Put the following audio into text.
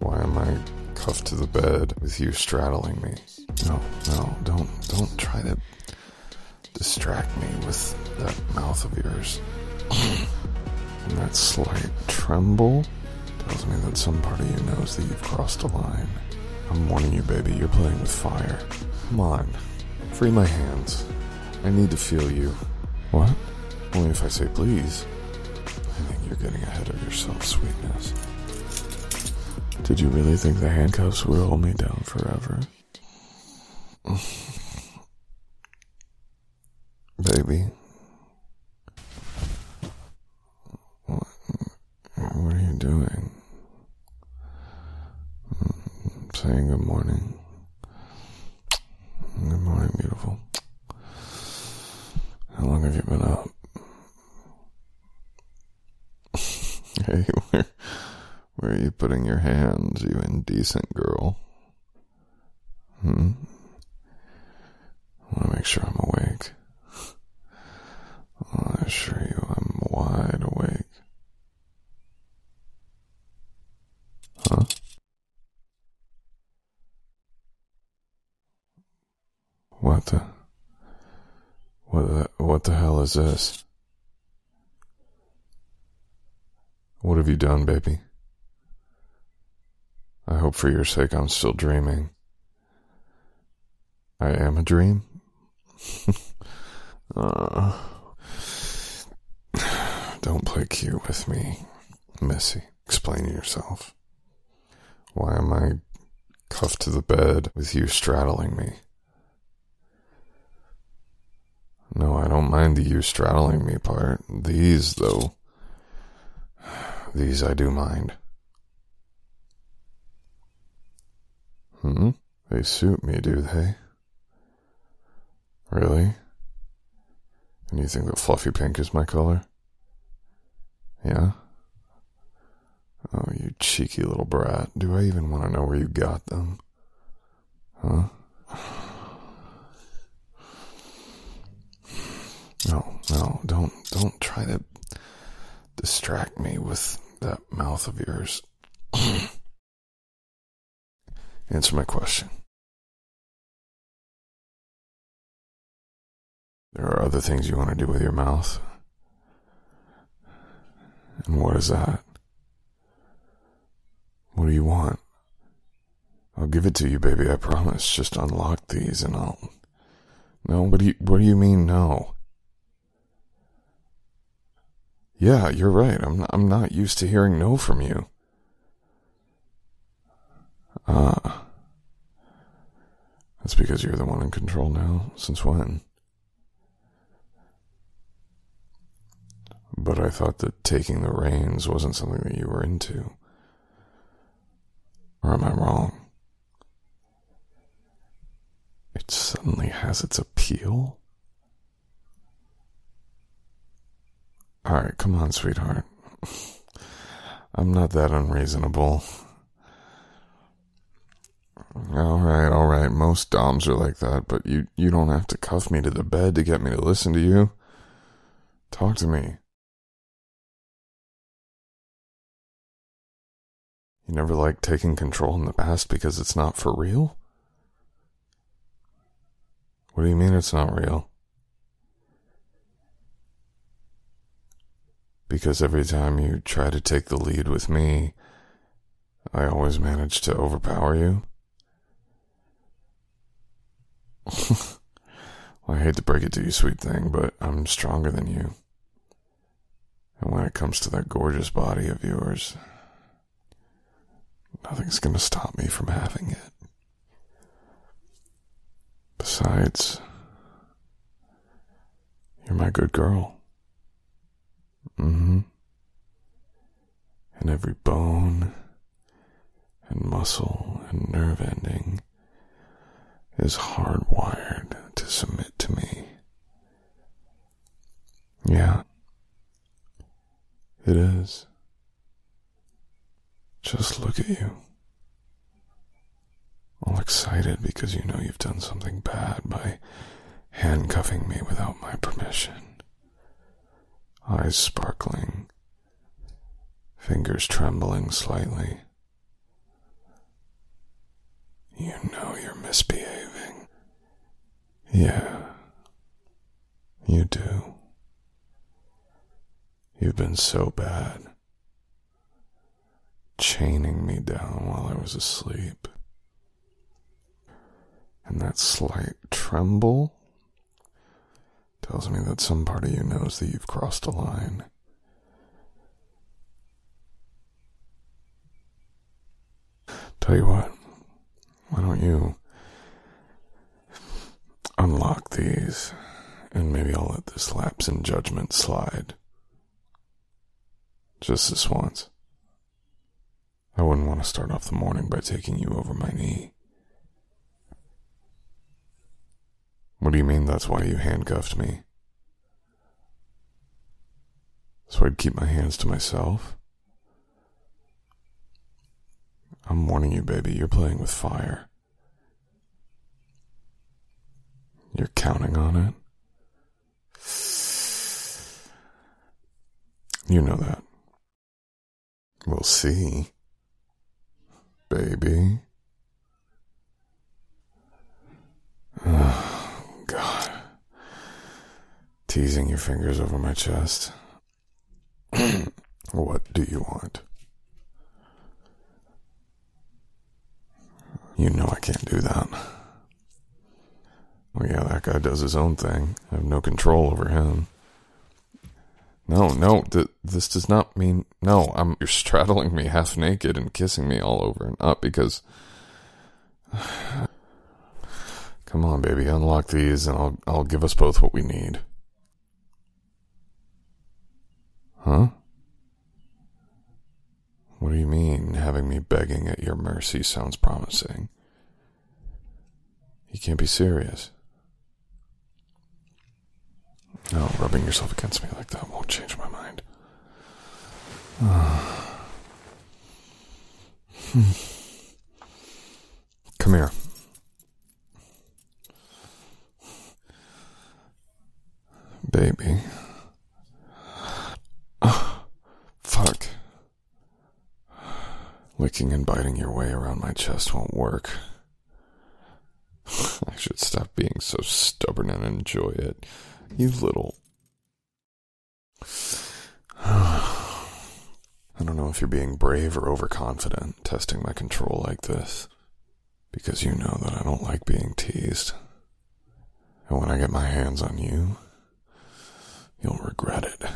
Why am I cuffed to the bed with you straddling me? No, no, don't, don't try to distract me with that mouth of yours. and that slight tremble tells me that some part of you knows that you've crossed a line. I'm warning you, baby, you're playing with fire. Come on, free my hands. I need to feel you. What? Only if I say please. I think you're getting ahead of yourself, sweetness. Did you really think the handcuffs would hold me down forever? Baby. What, are you doing? Mm, saying good morning. Good morning, beautiful. How long have you been up? hey, where, are you putting your hands, you indecent girl? Hmm? I want to make sure I'm awake. I assure you I'm wide awake. Huh? What the? What the, what the hell is this? What have you done, baby? Hope for your sake I'm still dreaming. I am a dream? uh, don't play cute with me, Missy. Explain yourself. Why am I cuffed to the bed with you straddling me? No, I don't mind the you straddling me part. These, though, these I do mind. Hmm? They suit me, do they? Really? And you think that fluffy pink is my color? Yeah? Oh, you cheeky little brat. Do I even want to know where you got them? Huh? No, no, don't don't try to distract me with that mouth of yours. Answer my question. There are other things you want to do with your mouth. And what is that? What do you want? I'll give it to you, baby, I promise. Just unlock these and I'll. No, what do you, what do you mean, no? Yeah, you're right. I'm I'm not used to hearing no from you. That's because you're the one in control now. Since when? But I thought that taking the reins wasn't something that you were into. Or am I wrong? It suddenly has its appeal? Alright, come on, sweetheart. I'm not that unreasonable. Alright, alright. Most Doms are like that, but you, you don't have to cuff me to the bed to get me to listen to you. Talk to me. You never liked taking control in the past because it's not for real? What do you mean it's not real? Because every time you try to take the lead with me, I always manage to overpower you? well, I hate to break it to you, sweet thing, but I'm stronger than you. And when it comes to that gorgeous body of yours, nothing's going to stop me from having it. Besides, you're my good girl. Mm-hmm. And every bone and muscle and nerve ending is hardwired to submit to me. Yeah, it is. Just look at you. All excited because you know you've done something bad by handcuffing me without my permission. Eyes sparkling, fingers trembling slightly. You know you're misbehaving. Yeah, you do. You've been so bad. Chaining me down while I was asleep. And that slight tremble tells me that some part of you knows that you've crossed a line. Tell you what, why don't you unlock these and maybe I'll let this lapse in judgment slide. Just this once. I wouldn't want to start off the morning by taking you over my knee. What do you mean that's why you handcuffed me? So I'd keep my hands to myself? I'm warning you, baby, you're playing with fire. You're counting on it? You know that. We'll see. Baby. Oh, God. Teasing your fingers over my chest. what do you want? You know I can't do that. Well, yeah, that guy does his own thing. I have no control over him. No, no, th- this does not mean no. I'm you're straddling me half naked and kissing me all over and up because. Come on, baby, unlock these, and I'll I'll give us both what we need. Huh? What do you mean, having me begging at your mercy sounds promising? You can't be serious. No, rubbing yourself against me like that won't change my mind. Come here. Baby. Fuck. Licking and biting your way around my chest won't work. I should stop being so stubborn and enjoy it. You little. I don't know if you're being brave or overconfident testing my control like this. Because you know that I don't like being teased. And when I get my hands on you, you'll regret it.